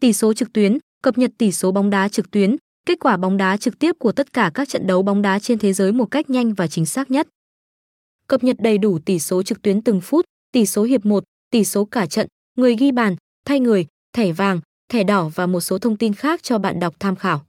tỷ số trực tuyến, cập nhật tỷ số bóng đá trực tuyến, kết quả bóng đá trực tiếp của tất cả các trận đấu bóng đá trên thế giới một cách nhanh và chính xác nhất. Cập nhật đầy đủ tỷ số trực tuyến từng phút, tỷ số hiệp 1, tỷ số cả trận, người ghi bàn, thay người, thẻ vàng, thẻ đỏ và một số thông tin khác cho bạn đọc tham khảo.